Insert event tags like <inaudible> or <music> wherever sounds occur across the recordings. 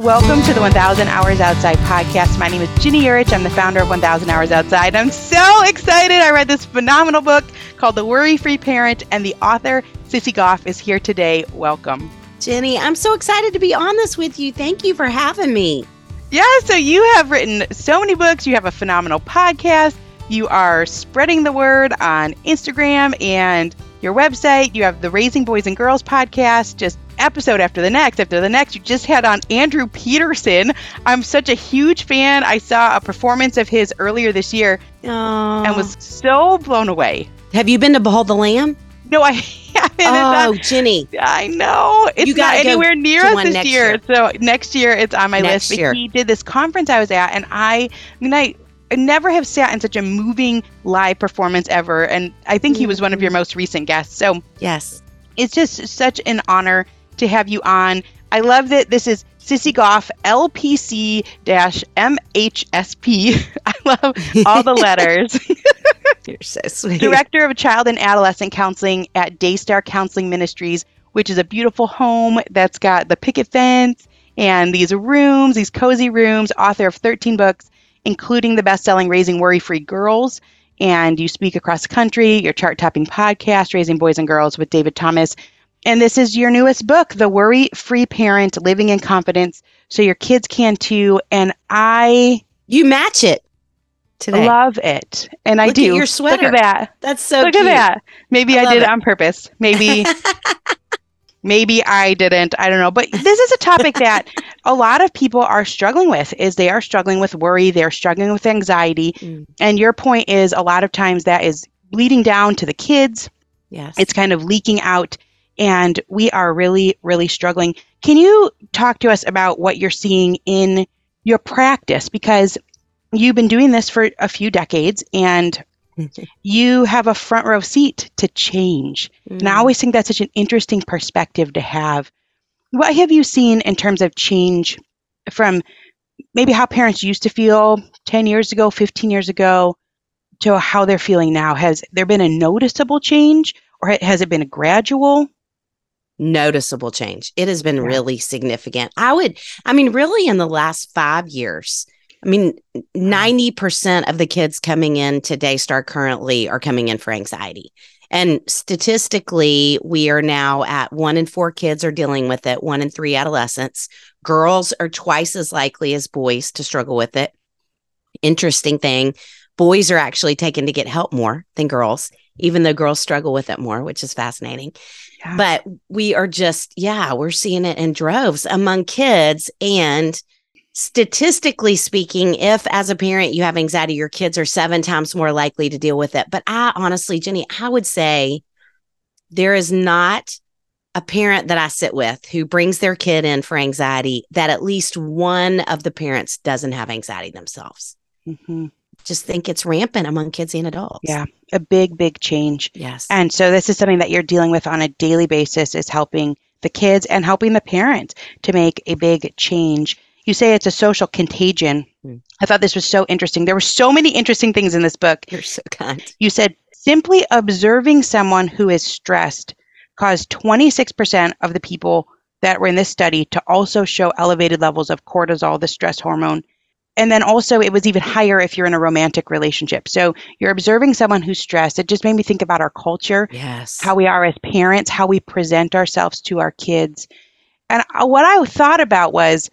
Welcome to the 1000 Hours Outside podcast. My name is Ginny Yurich. I'm the founder of 1000 Hours Outside. I'm so excited. I read this phenomenal book called The Worry Free Parent, and the author, Sissy Goff, is here today. Welcome. Ginny, I'm so excited to be on this with you. Thank you for having me. Yeah, so you have written so many books, you have a phenomenal podcast, you are spreading the word on Instagram and your website, you have the Raising Boys and Girls podcast, just episode after the next after the next. You just had on Andrew Peterson. I'm such a huge fan. I saw a performance of his earlier this year oh. and was so blown away. Have you been to Behold the Lamb? No, I <laughs> haven't. Oh, uh, Ginny. I know. It's not anywhere near us this year. year. So next year it's on my next list. Year. But he did this conference I was at and I, I mean I I never have sat in such a moving live performance ever. And I think he was one of your mm. most recent guests. So yes, it's just such an honor to have you on. I love that this is Sissy Goff, LPC MHSP. <laughs> I love all the <laughs> letters. <laughs> You're so sweet. Director of Child and Adolescent Counseling at Daystar Counseling Ministries, which is a beautiful home that's got the picket fence and these rooms, these cozy rooms. Author of 13 books, including the best selling Raising Worry Free Girls. And you speak across the country, your chart topping podcast, Raising Boys and Girls with David Thomas. And this is your newest book, The Worry Free Parent Living in Confidence, so your kids can too. And I you match it today. love it. And Look I do. At your sweater. Look at that. That's so Look cute. at that. Maybe I I, did it it. on purpose. Maybe <laughs> maybe I didn't. I don't know. But this is a topic that <laughs> a lot of people are struggling with is they are struggling with worry, they're struggling with anxiety. Mm. And your point is a lot of times that is bleeding down to the kids. Yes. It's kind of leaking out and we are really really struggling. Can you talk to us about what you're seeing in your practice because you've been doing this for a few decades and <laughs> you have a front row seat to change. And I Mm. always think that's such an interesting perspective to have. What have you seen in terms of change from maybe how parents used to feel 10 years ago, 15 years ago, to how they're feeling now? Has there been a noticeable change or has it been a gradual? Noticeable change. It has been Yeah. really significant. I would, I mean, really in the last five years, I mean, 90% of the kids coming in to Daystar currently are coming in for anxiety. And statistically, we are now at one in four kids are dealing with it, one in three adolescents. Girls are twice as likely as boys to struggle with it. Interesting thing, boys are actually taken to get help more than girls, even though girls struggle with it more, which is fascinating Yeah. but we are just yeah we're seeing it in droves among kids and statistically speaking if as a parent you have anxiety your kids are seven times more likely to deal with it but i honestly Ginny i would say there is not a parent that i sit with who brings their kid in for anxiety that at least one of the parents doesn't have anxiety themselves Mhm. Just think it's rampant among kids and adults Yeah, a big, big change. yes And so this is something that you're dealing with on a daily basis is helping the kids and helping the parents to make a big change. You say it's a social contagion. Hmm. I thought this was so interesting. There were so many interesting things in this book. you're so kind You said simply observing someone who is stressed caused 26% of the people that were in this study to also show elevated levels of cortisol, the stress hormone. And then also, it was even higher if you're in a romantic relationship. So you're observing someone who's stressed. It just made me think about our culture yes how we are as parents, how we present ourselves to our kids. And what I thought about was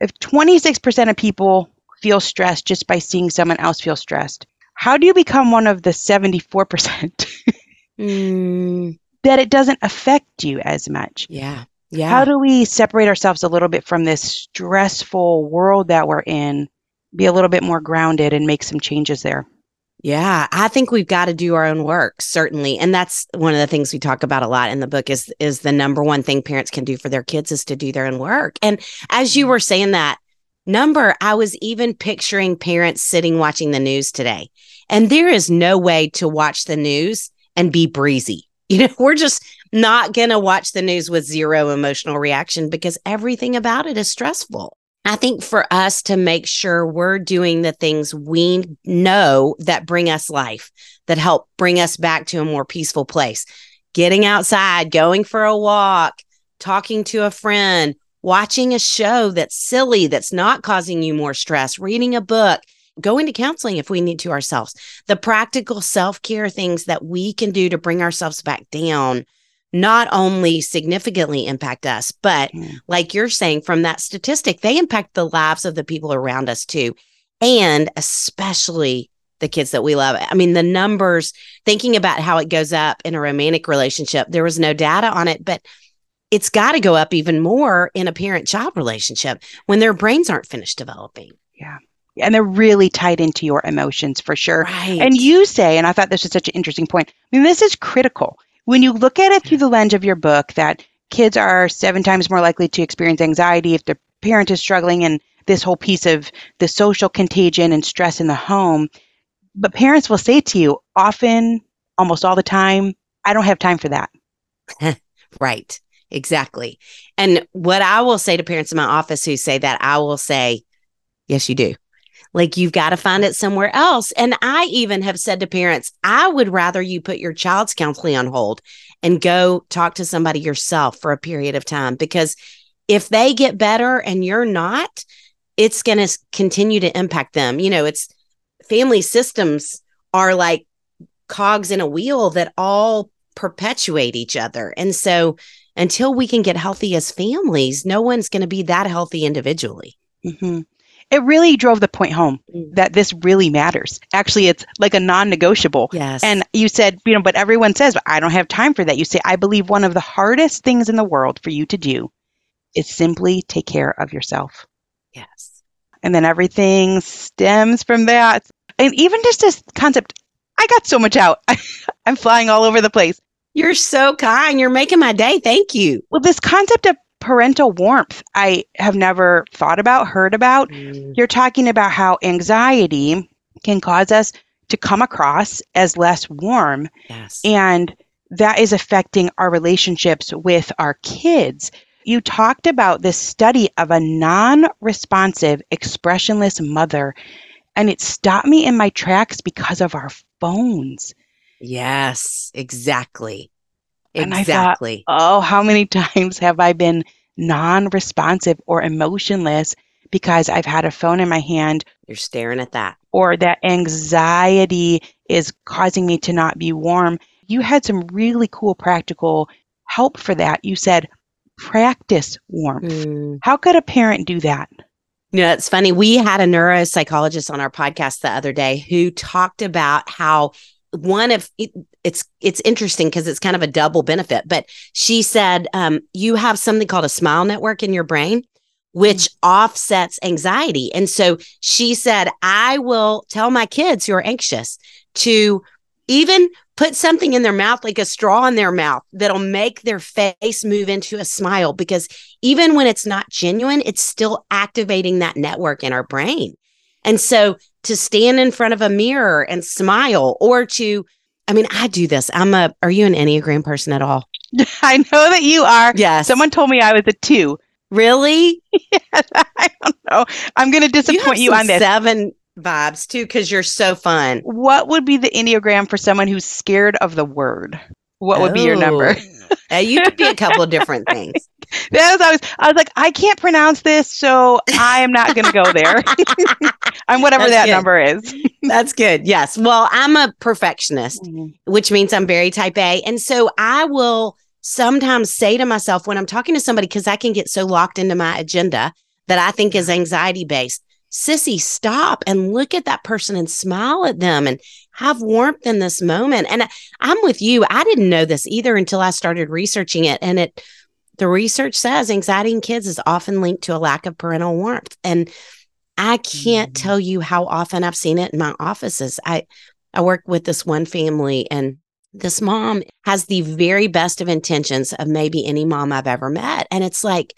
if 26% of people feel stressed just by seeing someone else feel stressed, how do you become one of the 74% <laughs> Mm, that it doesn't affect you as much? yeah yeah How do we separate ourselves a little bit from this stressful world that we're in, be a little bit more grounded and make some changes there? Yeah, I think we've got to do our own work, certainly. And that's one of the things we talk about a lot in the book is is the number one thing parents can do for their kids is to do their own work. And as you mm-hmm. were saying that number, I was even picturing parents sitting watching the news today. And there is no way to watch the news and be breezy. <laughs> You know, we're just not going to watch the news with zero emotional reaction because everything about it is stressful. I think for us to make sure we're doing the things we know that bring us life, that help bring us back to a more peaceful place, getting outside, going for a walk, talking to a friend, watching a show that's silly, that's not causing you more stress, reading a book, going to counseling if we need to ourselves. The practical self care things that we can do to bring ourselves back down not only significantly impact us, but mm. like you're saying from that statistic, they impact the lives of the people around us too. And especially the kids that we love. I mean, the numbers, thinking about how it goes up in a romantic relationship, there was no data on it, but it's got to go up even more in a parent child relationship when their brains aren't finished developing. Yeah. And they're really tied into your emotions for sure. Right. And you say, and I thought this was such an interesting point. I mean, this is critical. When you look at it through the lens of your book, that kids are seven times more likely to experience anxiety if their parent is struggling and this whole piece of the social contagion and stress in the home. But parents will say to you often, almost all the time, I don't have time for that. <laughs> right. Exactly. And what I will say to parents in my office who say that, I will say, yes, you do. Like you've got to find it somewhere else. And I even have said to parents, I would rather you put your child's counseling on hold and go talk to somebody yourself for a period of time because if they get better and you're not, it's going to continue to impact them. You know, it's family systems are like cogs in a wheel that all perpetuate each other. And so until we can get healthy as families, no one's going to be that healthy individually. Mm-hmm. It really drove the point home mm. that this really matters. Actually, it's like a non negotiable. Yes. And you said, you know, but everyone says, but I don't have time for that. You say, I believe one of the hardest things in the world for you to do is simply take care of yourself. Yes. And then everything stems from that. And even just this concept, I got so much out. <laughs> I'm flying all over the place. You're so kind. You're making my day. Thank you. Well, this concept of parental warmth, I have never thought about, heard about. Mm. You're talking about how anxiety can cause us to come across as less warm. Yes. And that is affecting our relationships with our kids. You talked about this study of a non responsive, expressionless mother, and it stopped me in my tracks because of our phones. Yes, exactly. And exactly. I thought, oh, how many <laughs> times have I been non responsive or emotionless because I've had a phone in my hand? You're staring at that. Or that anxiety is causing me to not be warm. You had some really cool practical help for that. You said, practice warmth. Mm. How could a parent do that? Yeah, it's funny. We had a neuropsychologist on our podcast the other day who talked about how one of it, it's it's interesting because it's kind of a double benefit but she said um, you have something called a smile network in your brain which mm-hmm. offsets anxiety and so she said i will tell my kids who are anxious to even put something in their mouth like a straw in their mouth that'll make their face move into a smile because even when it's not genuine it's still activating that network in our brain and so to stand in front of a mirror and smile or to I mean, I do this. I'm a are you an Enneagram person at all? <laughs> I know that you are. Yes. Someone told me I was a two. <laughs> Really? yes, <laughs> I don't know. I'm gonna disappoint you, you on this. Seven vibes too, because you're so fun. What would be the Enneagram for someone who's scared of the word? What would be your number? uh, you could be a couple of different things. That was I was I was like, I can't pronounce this, so I am not gonna go there. I'm whatever That's that good. number is. <laughs> That's good. Yes. Well, I'm a perfectionist, mm-hmm. which means I'm very type A. And so I will sometimes say to myself when I'm talking to somebody, because I can get so locked into my agenda that I think is anxiety based, sissy, stop and look at that person and smile at them and have warmth in this moment. And I'm with you. I didn't know this either until I started researching it. And it, the research says anxiety in kids is often linked to a lack of parental warmth. And I can't mm-hmm. tell you how often I've seen it in my offices. I I work with this one family and this mom has the very best of intentions of maybe any mom I've ever met. And it's like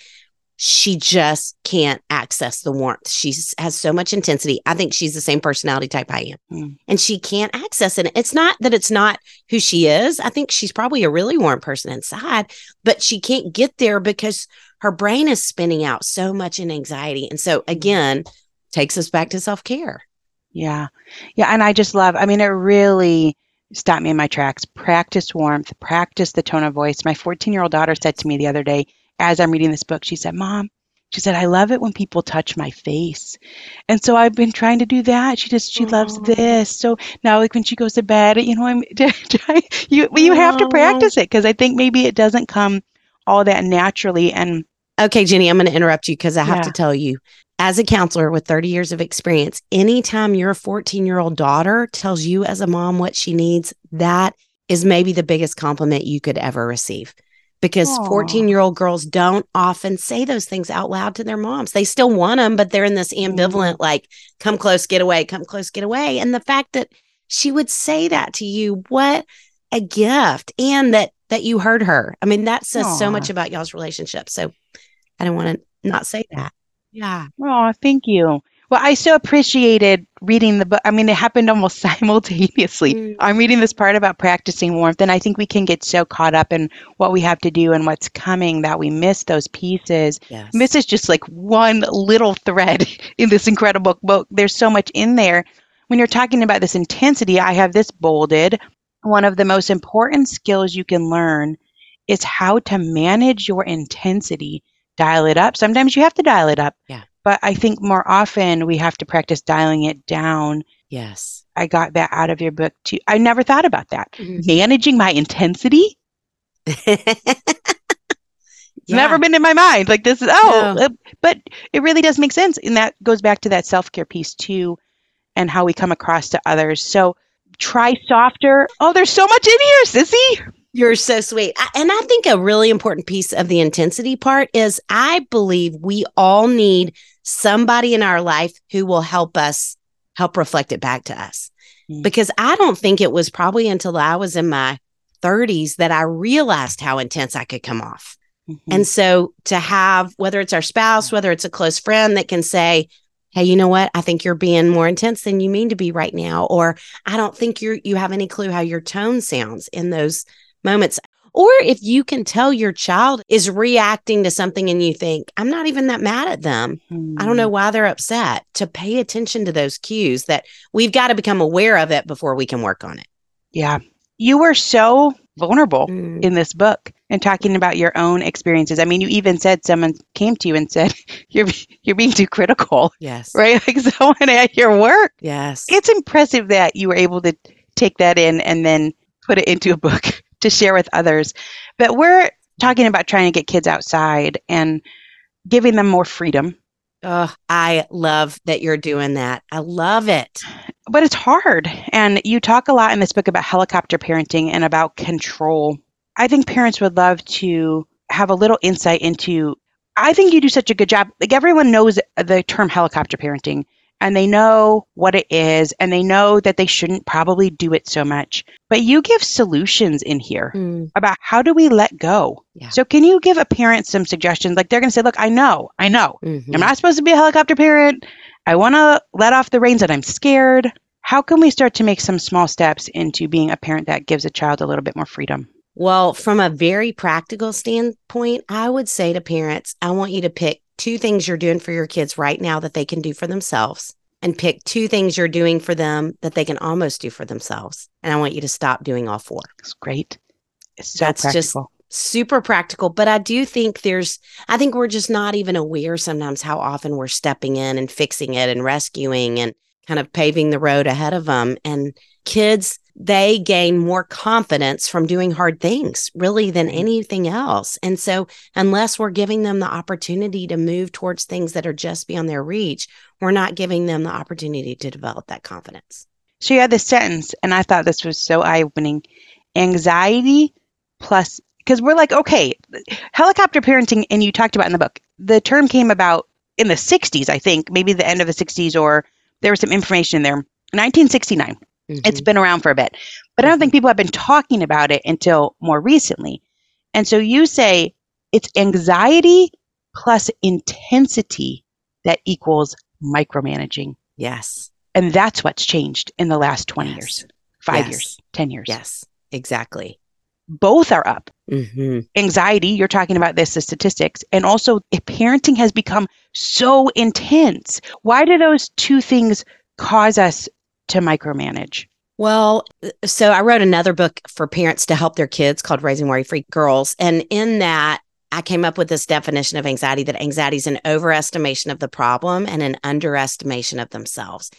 she just can't access the warmth. She has so much intensity. I think she's the same personality type I am. Mm. And she can't access it. It's not that it's not who she is. I think she's probably a really warm person inside, but she can't get there because her brain is spinning out so much in anxiety. And so, mm. again, takes us back to self care. Yeah. Yeah. And I just love, I mean, it really stopped me in my tracks. Practice warmth, practice the tone of voice. My 14 year old daughter said to me the other day, as I'm reading this book, she said, Mom, she said, I love it when people touch my face. And so I've been trying to do that. She just, she loves this. So now, like when she goes to bed, you know, I'm <laughs> trying, you, you have to practice it because I think maybe it doesn't come all that naturally. And Okay, Ginny, I'm going to interrupt you because I have Yeah. to tell you, as a counselor with 30 years of experience, anytime your 14 year old daughter tells you as a mom what she needs, that is maybe the biggest compliment you could ever receive. Because 14 year old girls don't often say those things out loud to their moms. They still want them, but they're in this ambivalent, mm-hmm. like, come close, get away, come close, get away. And the fact that she would say that to you, what a gift. And that that you heard her. I mean, that says so much about y'all's relationship. So I don't want to not say that. Yeah. Oh, thank you. Well, I so appreciated reading the book. I mean, it happened almost <laughs> simultaneously. Mm. I'm reading this part about practicing warmth, and I think we can get so caught up in what we have to do and what's coming that we miss those pieces. Yes. And This is just like one little thread <laughs> in this incredible book. There's so much in there. When you're talking about this intensity, I have this bolded. One of the most important skills you can learn is how to manage your intensity. Dial it up. Sometimes you have to dial it up. Yeah. But I think more often we have to practice dialing it down. yes. I got that out of your book too. I never thought about that. Mhm. Managing my intensity <laughs> Yeah. never been in my mind. Like this is oh, No. uh, but it really does make sense, and that goes back to that self care piece too, and how we come across to others. So try softer. Oh, there's so much in here, sissy. You're so sweet. And I think a really important piece of the intensity part is I believe we all need somebody in our life who will help us help reflect it back to us. Mm. Because I don't think it was probably until I was in my 30s that I realized how intense I could come off. Mm-hmm. And so to have, whether it's our spouse, whether it's a close friend that can say, Hey, you know what? I think you're being more intense than you mean to be right now. Or I don't think you're, you have any clue how your tone sounds in those moments. Or if you can tell your child is reacting to something and you think, I'm not even that mad at them. I don't know why they're upset. To pay attention to those cues that we've got to become aware of it before we can work on it. Yeah, you were so vulnerable Mm. in this book and talking about your own experiences. I mean, you even said someone came to you and said <laughs> you're you're being too critical, Yes. right? <laughs> Like someone at your work. Yes. It's impressive that you were able to take that in and then put it into a book to share with others. But we're talking about trying to get kids outside and giving them more freedom. Oh, I love that you're doing that. I love it. But it's hard. And you talk a lot in this book about helicopter parenting and about control. I think parents would love to have a little insight into. I think you do such a good job. Like everyone knows the term helicopter parenting and they know what it is and they know that they shouldn't probably do it so much. But you give solutions in here Mm, about how do we let go. Yeah. So can you give a parent some suggestions? Like they're going to say, "Look, I know. I know. mhm. I'm not supposed to be a helicopter parent. I want to let off the reins and I'm scared. How can we start to make some small steps into being a parent that gives a child a little bit more freedom? Well, from a very practical standpoint, I would say to parents, I want you to pick two things you're doing for your kids right now that they can do for themselves and pick two things you're doing for them that they can almost do for themselves. And I want you to stop doing all four. It's great. It's so That's just- practical. Super practical, but I do think there's, I think we're just not even aware sometimes how often we're stepping in and fixing it and rescuing and kind of paving the road ahead of them. And kids, they gain more confidence from doing hard things really than mm-hmm. anything else. And so, unless we're giving them the opportunity to move towards things that are just beyond their reach, we're not giving them the opportunity to develop that confidence. She had this sentence, and I thought this was so eye opening anxiety plus, because we're like, okay, helicopter parenting, and you talked about in the book, the term came about in the 60s, I think, maybe the end of the 60s, or there was some information in there. 1969. It's Mhm. been around for a bit, but I don't think people have been talking about it until more recently. And so you say it's anxiety plus intensity that equals micromanaging. yes. And that's what's changed in the last 20 Yes. years, five Yes. years, 10 years. Yes, exactly. Both are up. hmm Anxiety, you're talking about this, the statistics, and also if parenting has become so intense. Why do those two things cause us to micromanage? Well, so I wrote another book for parents to help their kids called Raising Worry Free Girls. And in that, I came up with this definition of anxiety that anxiety is an overestimation of the problem and an underestimation of themselves.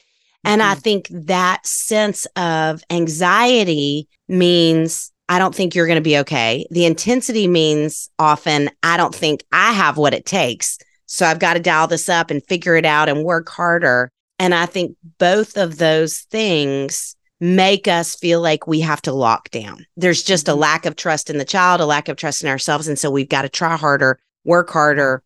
And I Mhm. think that sense of anxiety means I don't think you're going to be okay. The intensity means often I don't think I have what it takes. So I've got to dial this up and figure it out and work harder. And I think both of those things make us feel like we have to lock down. There's just a Mhm. lack of trust in the child, a lack of trust in ourselves. And so we've got to try harder, work harder,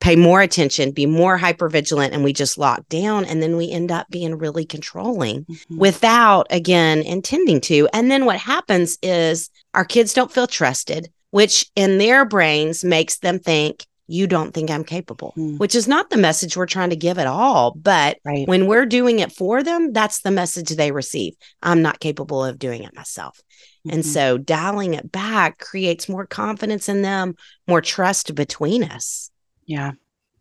pay more attention, be more hyper vigilant, and we just lock down. And then we end up being really controlling Mhm. without, again, intending to. And then what happens is our kids don't feel trusted, which in their brains makes them think, you don't think I'm capable, Hmm. which is not the message we're trying to give at all. But right. when we're doing it for them, that's the message they receive. I'm not capable of doing it myself. And Mhm. so dialing it back creates more confidence in them, more trust between us. Yeah.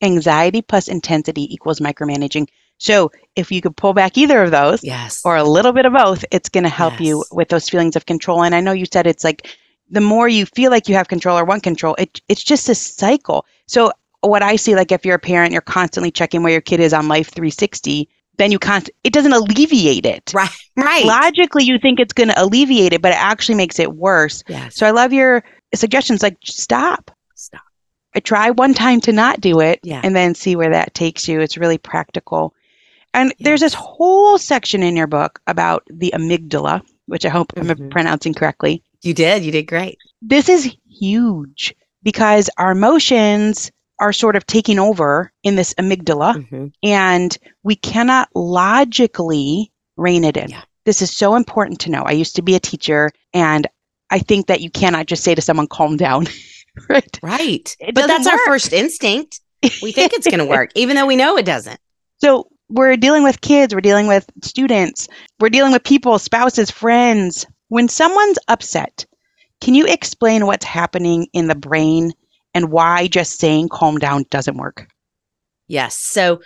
Anxiety plus intensity equals micromanaging. So if you could pull back either of those Yes. or a little bit of both, it's going to help you with those feelings of control. And I know you said it's like the more you feel like you have control or want control, it, it's just a cycle. So what I see, like if you're a parent, you're constantly checking where your kid is on Life 360, then you can't, it doesn't alleviate it. right. Right. Logically, you think it's going to alleviate it, but it actually makes it worse. yes. So I love your suggestions like stop. Stop. I try one time to not do it Yeah. and then see where that takes you. It's really practical. And there's this whole section in your book about the amygdala, which I hope I'm Mhm. pronouncing correctly. You did. You did great. This is huge because our emotions are sort of taking over in this amygdala Mhm. and we cannot logically rein it in. Yeah. This is so important to know. I used to be a teacher and I think that you cannot just say to someone, calm down. <laughs> right? Right. It but that's our first instinct. We think it's going to work, even though we know it doesn't. So we're dealing with kids, we're dealing with students, we're dealing with people, spouses, friends. When someone's upset, can you explain what's happening in the brain and why just saying calm down doesn't work? Yes. So,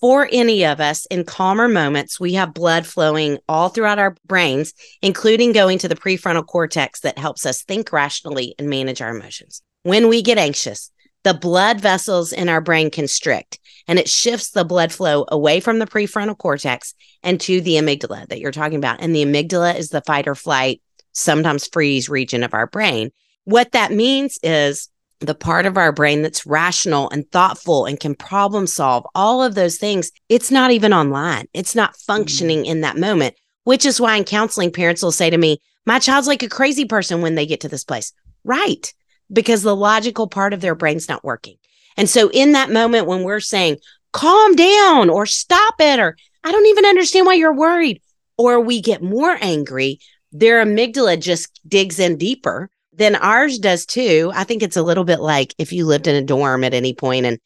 for any of us in calmer moments, we have blood flowing all throughout our brains, including going to the prefrontal cortex that helps us think rationally and manage our emotions. When we get anxious, the blood vessels in our brain constrict and it shifts the blood flow away from the prefrontal cortex and to the amygdala that you're talking about. And the amygdala is the fight or flight, sometimes freeze region of our brain. What that means is the part of our brain that's rational and thoughtful and can problem solve, all of those things, it's not even online. It's not mm-hmm. functioning in that moment, which is why in counseling, parents will say to me, My child's like a crazy person when they get to this place. Right. Because the logical part of their brain's not working. And so, in that moment, when we're saying, calm down or stop it, or I don't even understand why you're worried, or we get more angry, their amygdala just digs in deeper than ours does too. I think it's a little bit like if you lived in a dorm at any point and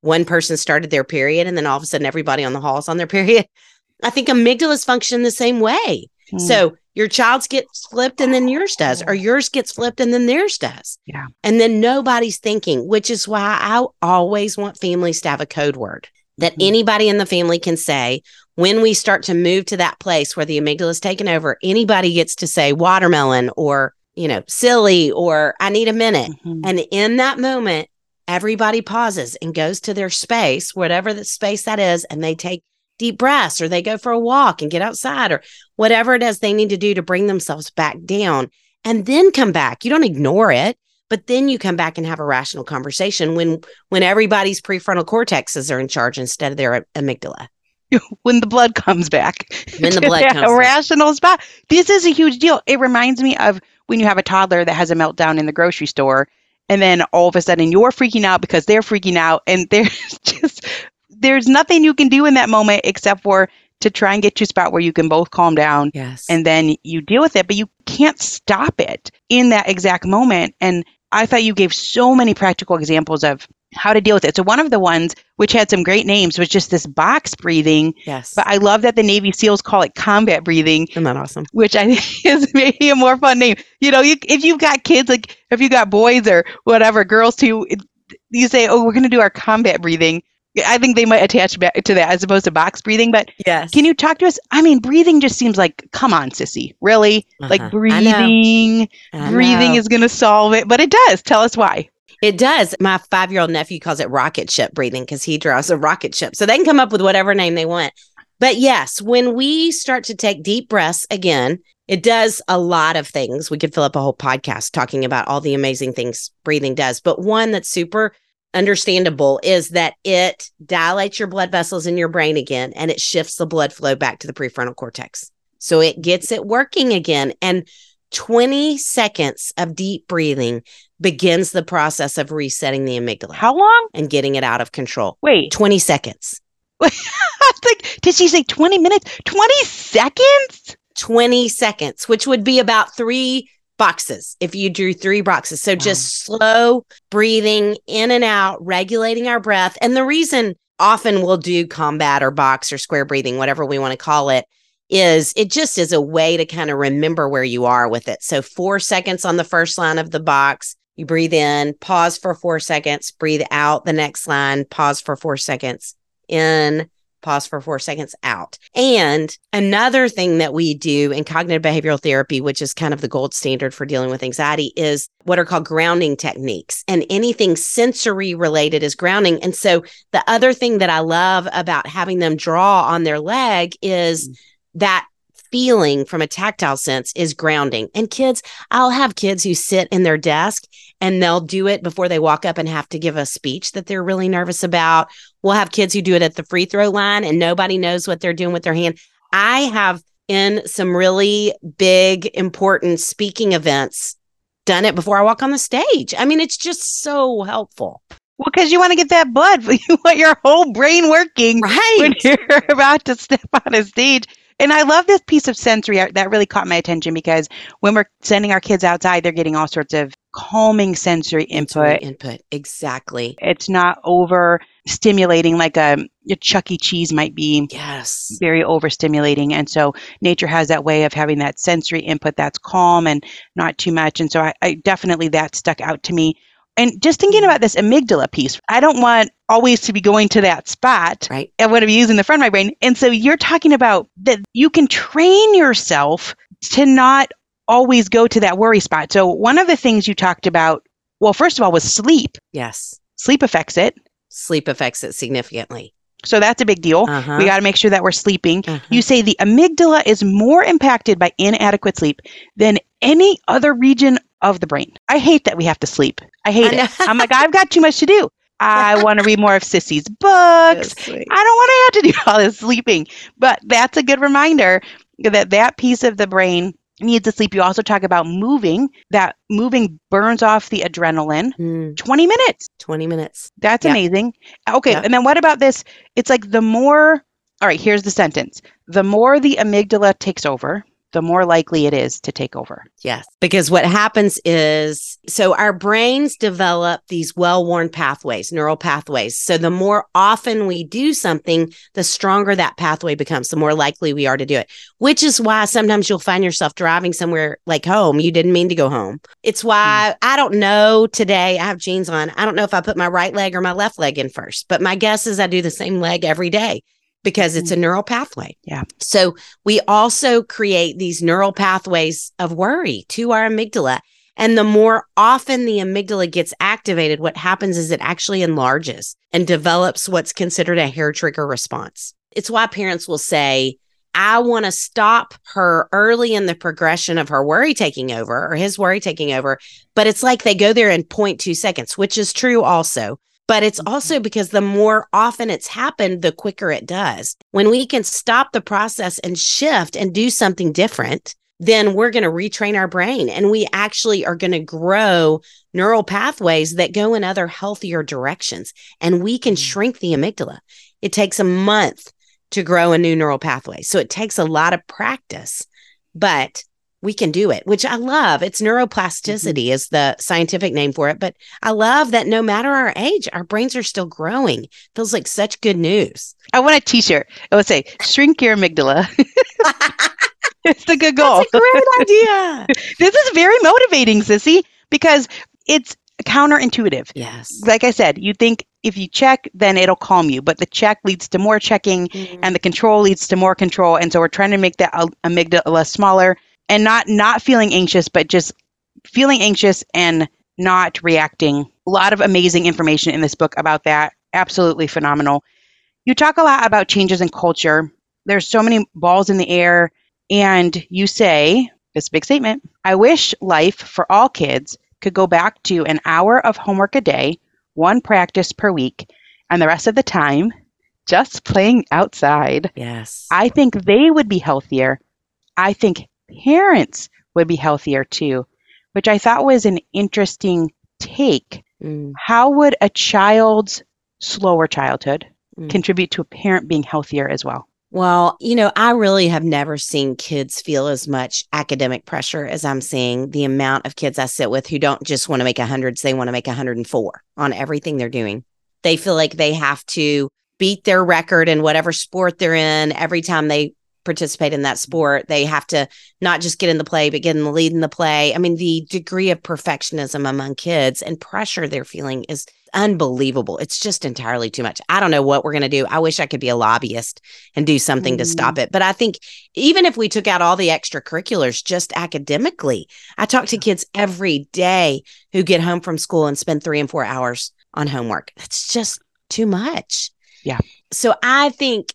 one person started their period and then all of a sudden everybody on the hall is on their <laughs> period. I think amygdalas function the same way. Hmm. So your child's gets flipped and then yours does, or yours gets flipped and then theirs does. Yeah. And then nobody's thinking, which is why I always want families to have a code word that Mhm. anybody in the family can say when we start to move to that place where the amygdala is taken over. Anybody gets to say watermelon or, you know, silly or I need a minute. Mhm. And in that moment, everybody pauses and goes to their space, whatever the space that is, and they take deep breaths or they go for a walk and get outside or whatever it is they need to do to bring themselves back down and then come back. You don't ignore it, but then you come back and have a rational conversation when when everybody's prefrontal cortexes are in charge instead of their amygdala. <laughs> when the blood comes back. When the blood <laughs> comes back. rational spot. This is a huge deal. It reminds me of when you have a toddler that has a meltdown in the grocery store, and then all of a sudden you're freaking out because they're freaking out, and there's <laughs> just there's nothing you can do in that moment except for to try and get to a spot where you can both calm down Yes. and then you deal with it, but you can't stop it in that exact moment. And I thought you gave so many practical examples of how to deal with it. So one of the ones which had some great names was just this box breathing, yes. but I love that the Navy SEALs call it combat breathing, Isn't that awesome? which I <laughs> think is maybe a more fun name. You know, you, if you've got kids, like if you got boys or whatever, girls too, you say, "Oh, we're going to do our combat breathing." I think they might attach back to that as opposed to box breathing. But Yes. can you talk to us? I mean, breathing just seems like, come on, sissy, really? Uh-huh. Like breathing, breathing is going to solve it, but it does. Tell us why. It does. My five year old nephew calls it rocket ship breathing because he draws a rocket ship. So they can come up with whatever name they want. But yes, when we start to take deep breaths again, it does a lot of things. We could fill up a whole podcast talking about all the amazing things breathing does. But one that's super understandable is that it dilates your blood vessels in your brain again and it shifts the blood flow back to the prefrontal cortex. So it gets it working again. And 20 seconds of deep breathing begins the process of resetting the amygdala. How long? And getting it out of control. Wait. 20 seconds. <laughs> like, did she say 20 minutes? 20 seconds? 20 seconds, which would be about three boxes if you drew three boxes. So wow. just slow breathing in and out, regulating our breath. And the reason often we'll do combat or box or square breathing, whatever we want to call it, is it just is a way to kind of remember where you are with it. So four seconds on the first line of the box, you breathe in, pause for four seconds, breathe out the next line, pause for four seconds in, pause for four seconds out. And another thing that we do in cognitive behavioral therapy, which is kind of the gold standard for dealing with anxiety, is what are called grounding techniques. And anything sensory related is grounding. And so the other thing that I love about having them draw on their leg is mm. that feeling from a tactile sense is grounding. And kids, I'll have kids who sit in their desk and they'll do it before they walk up and have to give a speech that they're really nervous about. We'll have kids who do it at the free throw line and nobody knows what they're doing with their hand. I have in some really big, important speaking events done it before I walk on the stage. I mean, it's just so helpful. Well, because you want to get that blood, <laughs> you want your whole brain working right. when you're <laughs> about to step on a stage. And I love this piece of sensory art that really caught my attention because when we're sending our kids outside, they're getting all sorts of calming sensory input. Input, exactly. It's not over stimulating like um, a, a Chuck E. Cheese might be. Yes. Very overstimulating. And so nature has that way of having that sensory input that's calm and not too much. And so I, I definitely that stuck out to me and just thinking about this amygdala piece, I don't want always to be going to that spot. Right. I want to be using the front of my brain. And so you're talking about that you can train yourself to not always go to that worry spot. So one of the things you talked about, well, first of all, was sleep. Yes. Sleep affects it. Sleep affects it significantly. So that's a big deal. Uh-huh. We got to make sure that we're sleeping. Uh-huh. You say the amygdala is more impacted by inadequate sleep than any other region of the brain. I hate that we have to sleep. I hate I it. I'm like, I've got too much to do. I <laughs> want to read more of Sissy's books. I don't want to have to do <laughs> all this sleeping. But that's a good reminder that that piece of the brain needs to sleep. You also talk about moving. That moving burns off the adrenaline. Mm. 20 minutes. 20 minutes. That's amazing. Okay. And then what about this? It's like the more, all right, here's the sentence. The more the amygdala takes over, the more likely it is to take over. Yes. Because what happens is so our brains develop these well worn pathways, neural pathways. So the more often we do something, the stronger that pathway becomes, the more likely we are to do it, which is why sometimes you'll find yourself driving somewhere like home. You didn't mean to go home. It's why mm. I don't know today. I have jeans on. I don't know if I put my right leg or my left leg in first, but my guess is I do the same leg every day because it's a mm. neural pathway. Yeah. So we also create these neural pathways of worry to our amygdala. And the more often the amygdala gets activated, what happens is it actually enlarges and develops what's considered a hair trigger response. It's why parents will say, I want to stop her early in the progression of her worry taking over or his worry taking over. But it's like they go there in 0.2 seconds, which is true also but it's mm-hmm. also because the more often it's happened, the quicker it does. When we can stop the process and shift and do something different, then we're going to retrain our brain and we actually are going to grow neural pathways that go in other healthier directions and we can mm-hmm. shrink the amygdala. It takes a month to grow a new neural pathway. So it takes a lot of practice, but we can do it, which I love. It's neuroplasticity mm-hmm. is the scientific name for it, but I love that no matter our age, our brains are still growing. Feels like such good news. I want a t-shirt. I would say shrink your amygdala. <laughs> it's the good goal. That's a great <laughs> idea. this is very motivating, Sissy, because it's counterintuitive. Yes. Like I said, you think if you check, then it'll calm you, but the check leads to more checking mm-hmm. and the control leads to more control. And so we're trying to make that amygdala less smaller and not not feeling anxious but just feeling anxious and not reacting A lot of amazing information in this book about that. Absolutely phenomenal. You talk a lot about changes in culture. There's so many balls in the air. And you say this big statement I wish life for all kids could go back to an hour of homework a day, one practice per week, and the rest of the time just playing outside. Yes. I think they would be healthier. I think parents would be healthier too, which I thought was an interesting take. Mm, How would a child's slower childhood Mm. contribute to a parent being healthier as well? Well, you know, I really have never seen kids feel as much academic pressure as I'm seeing the amount of kids I sit with who don't just want to make hundreds, they want to make 104 on everything they're doing. They feel like they have to beat their record in whatever sport they're in every time they participate in that sport. They have to not just get in the play, but get in the lead in the play. I mean, the degree of perfectionism among kids and pressure they're feeling is unbelievable. It's just entirely too much. I don't know what we're going to do. I wish I could be a lobbyist and do something to stop mm-hmm. it. But I think even if we took out all the extracurriculars just academically, I talk to kids every day who get home from school and spend three and four hours on homework. That's just too much. Yeah. So I think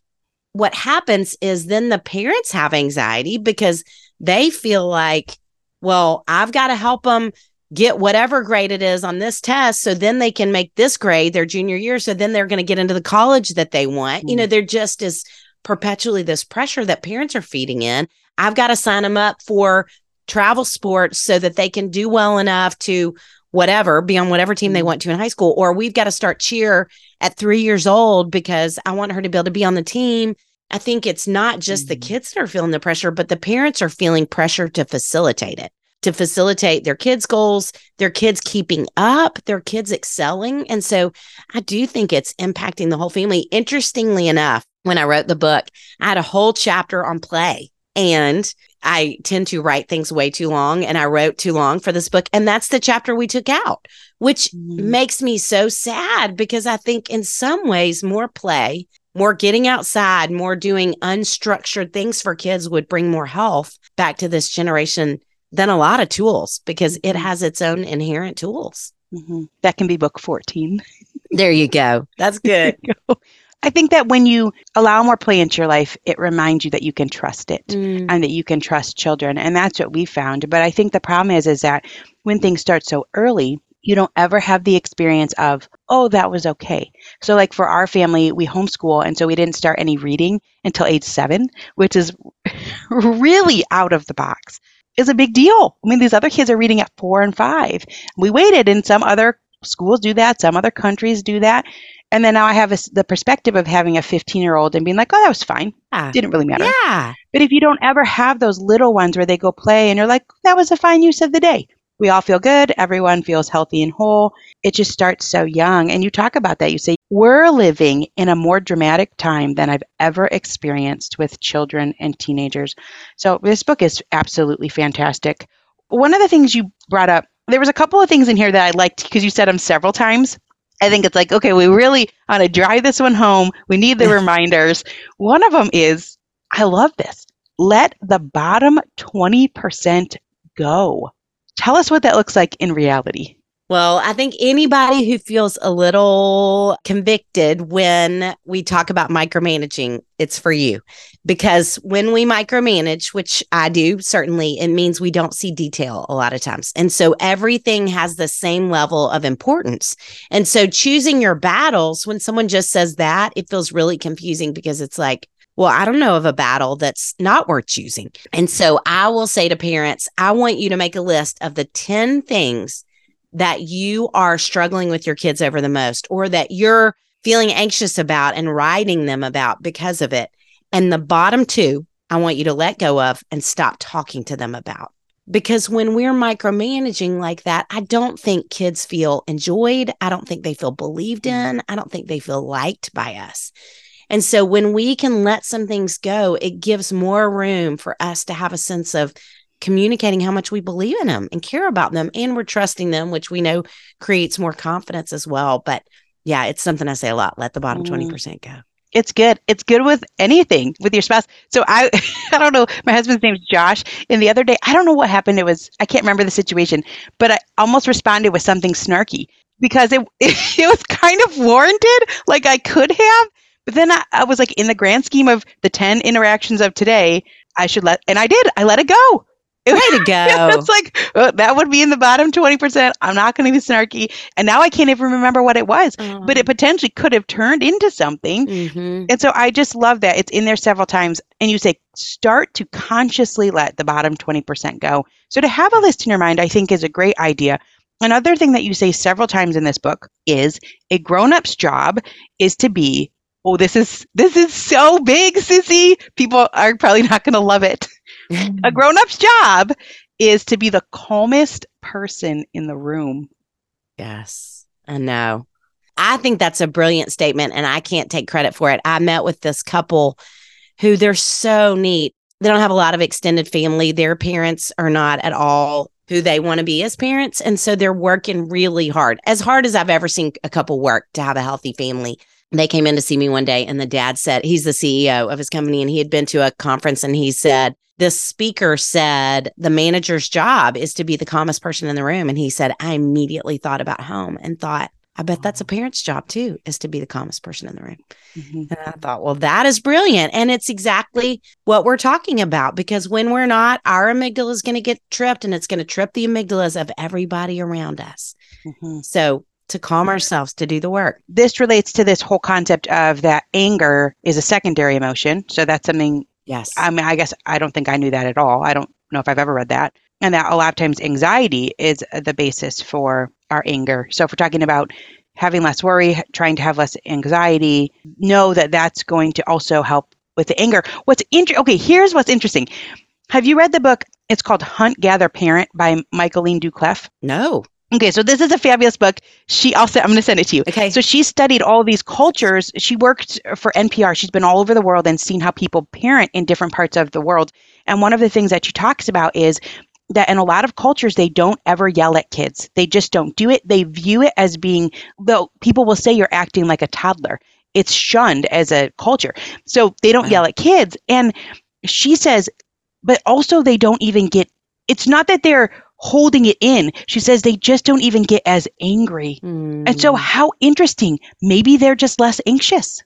what happens is then the parents have anxiety because they feel like, well, I've got to help them get whatever grade it is on this test so then they can make this grade their junior year so then they're going to get into the college that they want. You know mm-hmm. they're just as perpetually this pressure that parents are feeding in. I've got to sign them up for travel sports so that they can do well enough to whatever be on whatever team they Mm. want to in high school or we've got to start cheer at 3 years old because i want her to be able to be on the team i think it's not just the Mhm. kids that are feeling the pressure but the parents are feeling pressure to facilitate it to facilitate their kids' goals, their kids keeping up, their kids excelling. And so I do think it's impacting the whole family. Interestingly enough, when I wrote the book, I had a whole chapter on play. And I tend to write things way too long, and I wrote too long for this book. And that's the chapter we took out, which Mm. makes me so sad because I think in some ways, more play, more getting outside, more doing unstructured things for kids would bring more health back to this generation than a lot of tools because it Mhm. has its own inherent tools. Mhm. That can be book 14. There you go. That's <laughs> good. I think that when you allow more play into your life, it reminds you that you can trust it Mm, and that you can trust children. And that's what we found. But I think the problem is, is that when things start so early, you don't ever have the experience of, oh, that was okay. So, like for our family, we homeschool. And so we didn't start any reading until age seven, which is <laughs> really out of the box. Is a big deal. I mean, these other kids are reading at four and five. We waited, and some other schools do that, some other countries do that. And then now I have a the perspective of having a 15 year old and being like, oh, that was fine. yeah. Didn't really matter. Yeah. But if you don't ever have those little ones where they go play and you're like, that was a fine use of the day. We all feel good. Everyone feels healthy and whole. It just starts so young. And you talk about that. You say, we're living in a more dramatic time than I've ever experienced with children and teenagers. So this book is absolutely fantastic. One of the things you brought up, there was a couple of things in here that I liked because you said them several times. I think it's like, okay, we really want to drive this one home. We need the <laughs> reminders. One of them is, I love this. Let the bottom 20% go. Tell us what that looks like in reality. Well, I think anybody who feels a little convicted when we talk about micromanaging, it's for you. Because when we micromanage, which I do, certainly, it means we don't see detail a lot of times. And so everything has the same level of importance. And so choosing your battles, when someone just says that, it feels really confusing because it's like, well, I don't know of a battle that's not worth choosing. And so I will say to parents, I want you to make a list of the 10 things that you are struggling with your kids over the most or that you're feeling anxious about and writing them about because of it. And the bottom two, I want you to let go of and stop talking to them about. Because when we're micromanaging like that, I don't think kids feel enjoyed. I don't think they feel believed mm-hmm. in. I don't think they feel liked by us. And so when we can let some things go, it gives more room for us to have a sense of communicating how much we believe in them and care about them and we're trusting them which we know creates more confidence as well but yeah it's something i say a lot let the bottom Mm. 20% go It's good. It's good with anything with your spouse. So I <laughs> I don't know, my husband's name's Josh. And the other day, I don't know what happened. It was I can't remember the situation, but I almost responded with something snarky. because it <laughs> it was kind of warranted. Like I could have, but then I, I was like, in the grand scheme of the ten interactions of today, I should let, and I did. I let it go. Way to go. it's like oh, that would be in the bottom 20%. I'm not going to be snarky. And now I can't even remember what it was, but it potentially could have turned into something. Mhm. And so I just love that it's in there several times. And you say, start to consciously let the bottom 20% go. So to have a list in your mind, I think is a great idea. Another thing that you say several times in this book is a grown-up's job is to be, oh, this is this is so big, sissy. People are probably not going to love it. A mm. grown-up's job is to be the calmest person in the room. Yes, I know. I think that's a brilliant statement, and I can't take credit for it. I met with this couple who they're so neat. They don't have a lot of extended family. Their parents are not at all who they want to be as parents. And so they're working really hard, as hard as I've ever seen a couple work to have a healthy family. They came in to see me one day, and the dad said, he's the CEO of his company, and he had been to a conference, and he said, this speaker said the manager's job is to be the calmest person in the room. And he said, I immediately thought about home and thought, I bet that's a parent's job too, is to be the calmest person in the room. And I thought, well, that is brilliant. And it's exactly what we're talking about because when we're not, our amygdala is going to get tripped and it's going to trip the amygdalas of everybody around us. Mhm. So to calm mm-hmm. ourselves, to do the work. This relates to this whole concept of that anger is a secondary emotion. So that's something Yes. I mean, I guess I don't think I knew that at all. I don't know if I've ever read that. And that a lot of times anxiety is the basis for our anger. So if we're talking about having less worry, trying to have less anxiety, know that that's going to also help with the anger. What's interesting? Okay, here's what's interesting. Have you read the book? It's called Hunt, Gather, Parent by Michaeleen Doucleff. no. Okay, so this is a fabulous book. She also, I'm going to send it to you. Okay. So she studied all these cultures. She worked for NPR. She's been all over the world and seen how people parent in different parts of the world. And one of the things that she talks about is that in a lot of cultures, they don't ever yell at kids. They just don't do it. They view it as being, though people will say you're acting like a toddler. It's shunned as a culture. So they don't Wow. yell at kids. And she says, but also they don't even get, it's not that they're holding it in. She says they just don't even get as angry. And so, Mm, how interesting. Maybe they're just less anxious.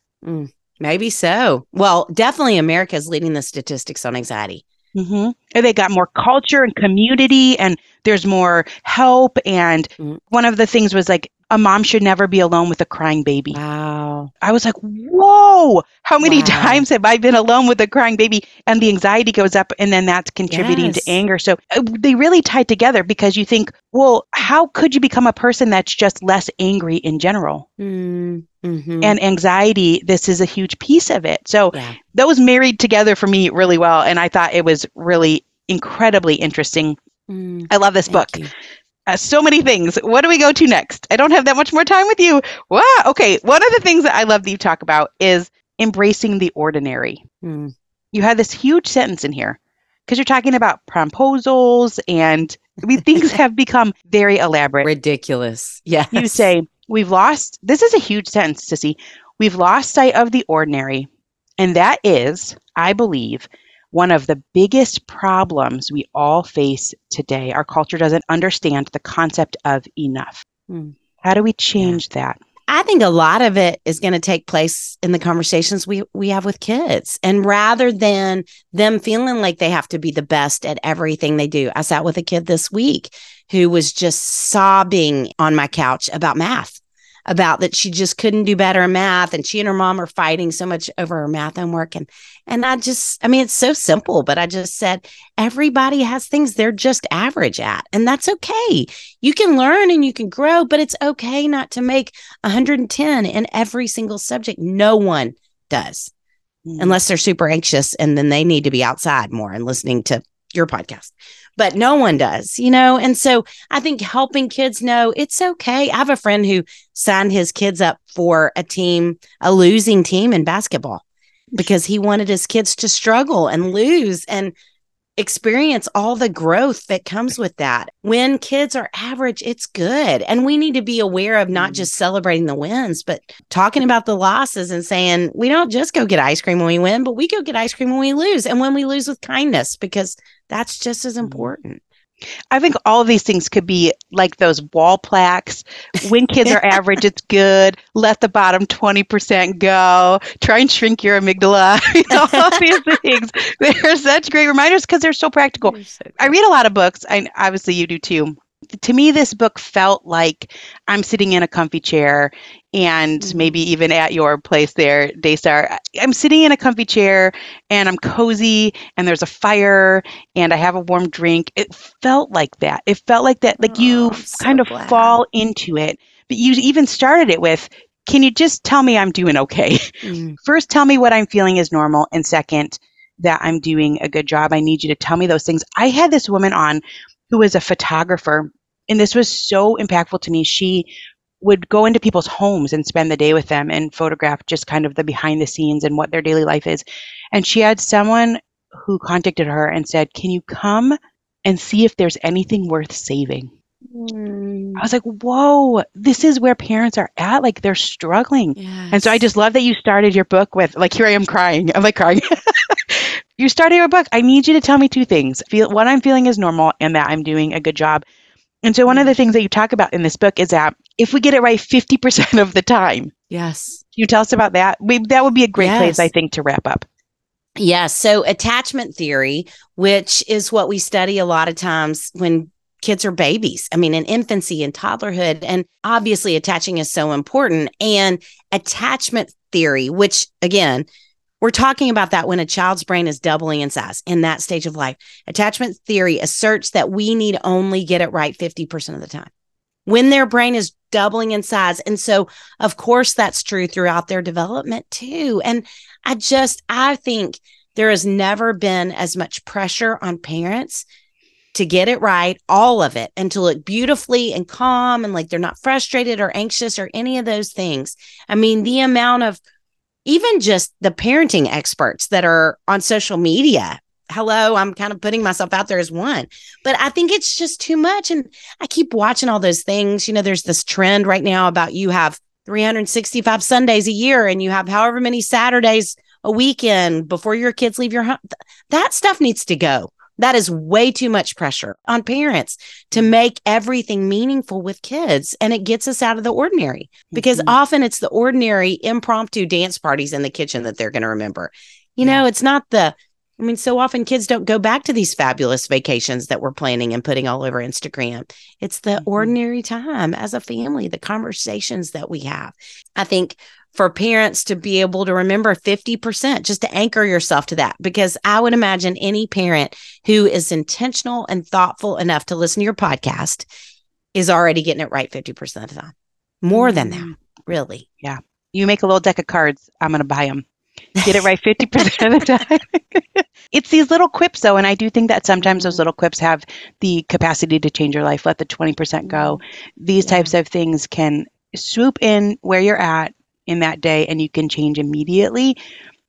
maybe so. Well, definitely America is leading the statistics on anxiety. hmm And they got more culture and community, and there's more help. And Mm. one of the things was like, a mom should never be alone with a crying baby. Wow. I was like, whoa, how many Wow. times have I been alone with a crying baby? And the anxiety goes up, and then that's contributing Yes. to anger. So uh, they really tie together because you think, well, how could you become a person that's just less angry in general? Mm, mhm. And anxiety, this is a huge piece of it. So yeah. those married together for me really well. And I thought it was really incredibly interesting. Mm, I love this book. Uh, so many things. What do we go to next? I don't have that much more time with you. Wow. Okay. One of the things that I love that you talk about is embracing the ordinary. Mm. You had this huge sentence in here because you're talking about proposals and I mean, things <laughs> have become very elaborate. Ridiculous. Yeah. You say, We've lost, this is a huge sentence, Sissy. We've lost sight of the ordinary. And that is, I believe, one of the biggest problems we all face today. Our culture doesn't understand the concept of enough. Hmm. How do we change that? I think a lot of it is going to take place in the conversations we we have with kids. And rather than them feeling like they have to be the best at everything they do. I sat with a kid this week who was just sobbing on my couch about math. About that she just couldn't do better in math and she and her mom are fighting so much over her math homework and and I just I mean it's so simple but I just said everybody has things they're just average at and that's okay. You can learn and you can grow but it's okay not to make 110 in every single subject. No one does Mm. unless they're super anxious and then they need to be outside more and listening to your podcast. But no one does, you know? And so I think helping kids know it's okay. I have a friend who signed his kids up for a team, a losing team in basketball because he wanted his kids to struggle and lose and experience all the growth that comes with that. When kids are average, it's good. And we need to be aware of not Mm. just celebrating the wins, but talking about the losses and saying, we don't just go get ice cream when we win, but we go get ice cream when we lose and when we lose with kindness, because that's just as Mhm. important. I think all of these things could be like those wall plaques. When kids are average, it's good. Let the bottom 20% go. Try and shrink your amygdala. <laughs> all these things. <laughs> They're such great reminders because they're so practical. So I read a lot of books. I, obviously, you do too to me, this book felt like I'm sitting in a comfy chair and mm-hmm. maybe even at your place there, Daystar. I'm sitting in a comfy chair and I'm cozy and there's a fire and I have a warm drink. It felt like that. It felt like that, like oh, you so kind of glad. fall into it. But you even started it with, can you just tell me I'm doing okay? <laughs> Mm. First, tell me what I'm feeling is normal. And second, that I'm doing a good job. I need you to tell me those things. I had this woman on who was a photographer. And this was so impactful to me. She would go into people's homes and spend the day with them and photograph just kind of the behind the scenes and what their daily life is. And she had someone who contacted her and said, Can you come and see if there's anything worth saving? Mm. I was like, whoa, this is where parents are at. Like they're struggling. Yes. And so I just love that you started your book with, like, here I am crying. I'm like crying. <laughs> you started your book. I need you to tell me two things. Feel what I'm feeling is normal and that I'm doing a good job. And so one of the mm-hmm. things that you talk about in this book is that if we get it right 50% of the time. Yes. Can you tell us about that? We, that would be a great yes. place, I think, to wrap up. Yes. Yeah, so attachment theory, which is what we study a lot of times when kids are babies. I mean, in infancy and toddlerhood. And obviously, attaching is so important. And attachment theory, which again, we're talking about that when a child's brain is doubling in size in that stage of life. Attachment theory asserts that we need only get it right 50% of the time when their brain is doubling in size. And so, of course, that's true throughout their development too. And I just, I think there has never been as much pressure on parents to get it right, all of it, and to look beautifully and calm and like they're not frustrated or anxious or any of those things. I mean, the amount of even just the parenting experts that are on social media. Hello, I'm kind of putting myself out there as one, but I think it's just too much. And I keep watching all those things. You know, there's this trend right now about you have 365 Sundays a year and you have however many Saturdays a weekend before your kids leave your home. That stuff needs to go. That is way too much pressure on parents to make everything meaningful with kids. And it gets us out of the ordinary because mm-hmm. often it's the ordinary impromptu dance parties in the kitchen that they're going to remember. You yeah. know, it's not the, I mean, so often kids don't go back to these fabulous vacations that we're planning and putting all over Instagram. It's the mm-hmm. ordinary time as a family, the conversations that we have. I think for parents to be able to remember 50%, just to anchor yourself to that. Because I would imagine any parent who is intentional and thoughtful enough to listen to your podcast is already getting it right 50% of the time. More than that, mm. really. Yeah. You make a little deck of cards, I'm going to buy them. Get it <laughs> right 50% of the time. <laughs> it's these little quips, though. And I do think that sometimes those little quips have the capacity to change your life. Let the 20% go. These yeah. types of things can swoop in where you're at in that day and you can change immediately.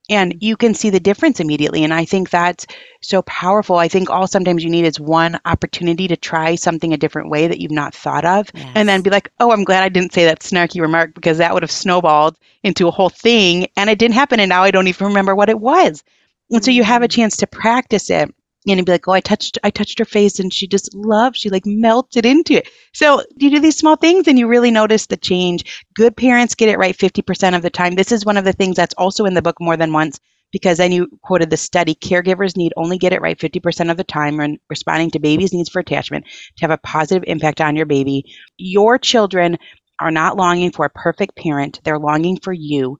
And you can see the difference immediately. And i think that's so powerful. I think all sometimes you need is one opportunity to try something a different way that you've not thought of yes. and then be like oh i'm glad i didn't say that snarky remark because that would have snowballed into a whole thing and it didn't happen and now i don't even remember what it was. And so you have a mm. chance to practice it and be like, oh, I touched, I touched her face, and she just loved. She like melted into it. So you do these small things, and you really notice the change. Good parents get it right fifty percent of the time. This is one of the things that's also in the book more than once because then you quoted the study caregivers need only get it right 50% of the time when responding to babies' needs for attachment to have a positive impact on your baby. Your children are not longing for a perfect parent, they're longing for you,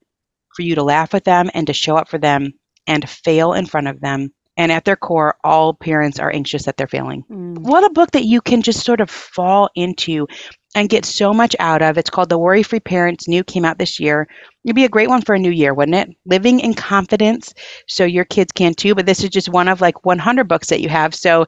for you to laugh with them and to show up for them and fail in front of them and at their core, all parents are anxious that they're failing. Mm. What a book that you can just sort of fall into and get so much out of. It's called The Worry Free Parents, new, came out this year. It'd be a great one for a new year, wouldn't it? Living in confidence so your kids can too. But this is just one of like 100 books that you have. So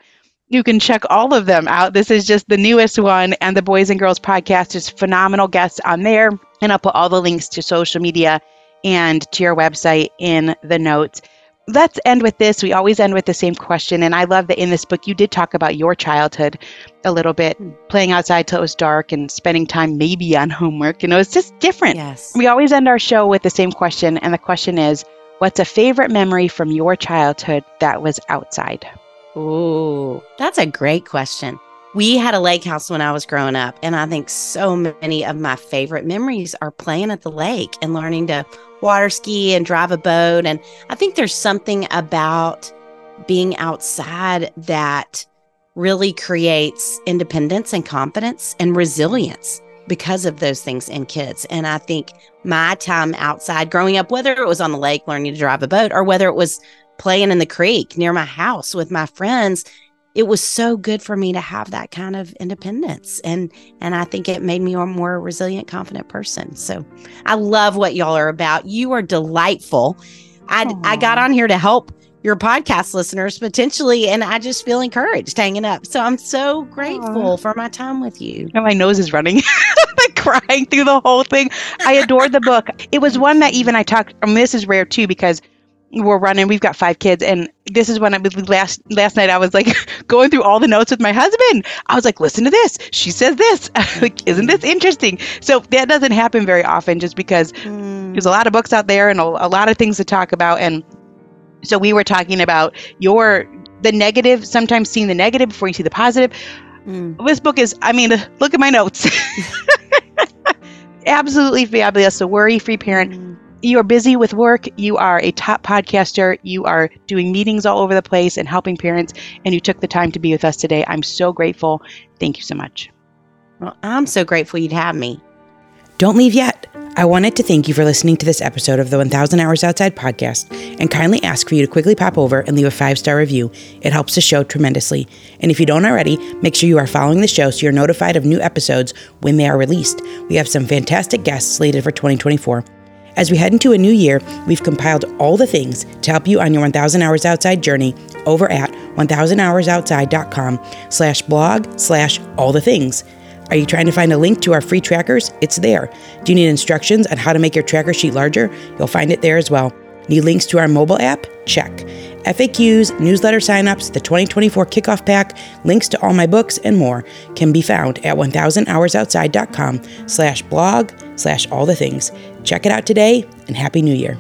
you can check all of them out. This is just the newest one. And the Boys and Girls podcast is phenomenal guests on there. And I'll put all the links to social media and to your website in the notes let's end with this. We always end with the same question. And I love that in this book, you did talk about your childhood a little bit, hmm. playing outside till it was dark and spending time maybe on <laughs> homework. You know, it's just different. Yes. We always end our show with the same question. And the question is, what's a favorite memory from your childhood that was outside? Ooh, that's a great question. We had a lake house when I was growing up, and I think so many of my favorite memories are playing at the lake and learning to water ski and drive a boat. And I think there's something about being outside that really creates independence and confidence and resilience because of those things in kids. And I think my time outside growing up, whether it was on the lake learning to drive a boat or whether it was playing in the creek near my house with my friends, it was so good for me to have that kind of independence and and I think it made me a more resilient confident person. So I love what y'all are about. You are delightful. I Aww. I got on here to help your podcast listeners potentially and I just feel encouraged hanging up. So I'm so grateful Aww. for my time with you. And my nose is running. <laughs> like crying through the whole thing. I adored the book. It was one that even I talked I mean, this is rare too because we're running. We've got five kids, and this is when I was last last night. I was like <laughs> going through all the notes with my husband. I was like, "Listen to this. She says this. <laughs> like, isn't this interesting?" So that doesn't happen very often, just because mm. there's a lot of books out there and a, a lot of things to talk about. And so we were talking about your the negative. Sometimes seeing the negative before you see the positive. Mm. This book is. I mean, look at my notes. <laughs> Absolutely fabulous. A worry-free parent. Mm you are busy with work, you are a top podcaster, you are doing meetings all over the place and helping parents, and you took the time to be with us today. I'm so grateful. Thank you so much. Well, I'm so grateful you'd have me. Don't leave yet. I wanted to thank you for listening to this episode of the 1000 Hours Outside podcast and kindly ask for you to quickly pop over and leave a five star review. It helps the show tremendously. And if you don't already, make sure you are following the show so you're notified of new episodes when they are released. We have some fantastic guests slated for 2024. As we head into a new year, we've compiled all the things to help you on your 1000 Hours Outside journey over at 1000hoursoutside.com slash blog slash all the things. Are you trying to find a link to our free trackers? It's there. Do you need instructions on how to make your tracker sheet larger? You'll find it there as well. Need links to our mobile app? Check. FAQs, newsletter signups, the 2024 kickoff pack, links to all my books, and more can be found at 1000hoursoutside.com slash blog slash all the things. Check it out today and Happy New Year.